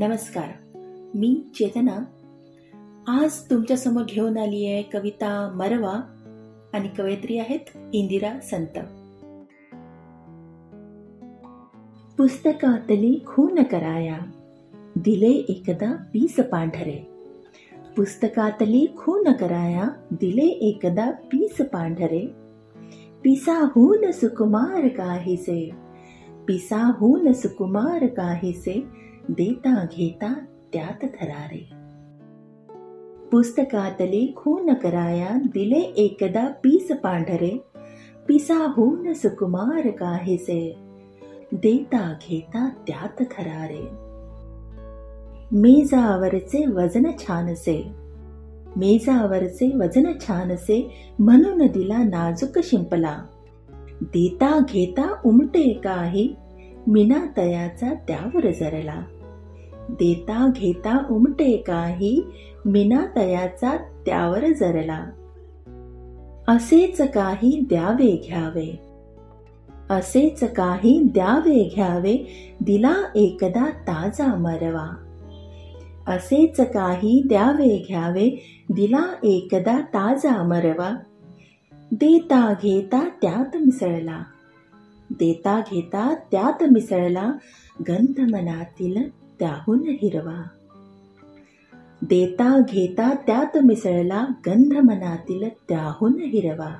नमस्कार. मी चेतना. आज तुमच्यासमोर घेऊन आली आहे कविता मरवा आणि कवयित्री आहेत इंदिरा संत. पुस्तकातली खून कराया दिले एकदा पीस पांढरे. पुस्तकातली खून कराया दिले एकदा पीस पांढरे. पिसाहून सुकुमार काहीसे पिसाहून सुकुमार काहीसे देता घेता त्यात थरारे. पुस्तकातले खून कराया दिले एकदा पीस पांढरे. पिसाहून सुकुमार काहीसे. देता घेता त्यात थरारे. मेजावरचे वजन छानसे. मेजावरचे वजन छानसे म्हणून दिला नाजूक शिंपला. देता घेता उमटे काही. मिना तयाचा त्यावर जरला. देता घेता उमटे काही मिना तयाचा त्यावर जरला. असेच काही द्यावे घ्यावे. असेच काही द्यावे घ्यावे दिला एकदा ताजा मरवा. असेच काही द्यावे घ्यावे दिला एकदा ताजा मरवा. देता घेता त्यात मिसळला. देता घेता त्यात मिसळला गंध मनातील त्याहून हिरवा. देता घेता त्यात मिसळला गंध मनातील त्याहून हिरवा.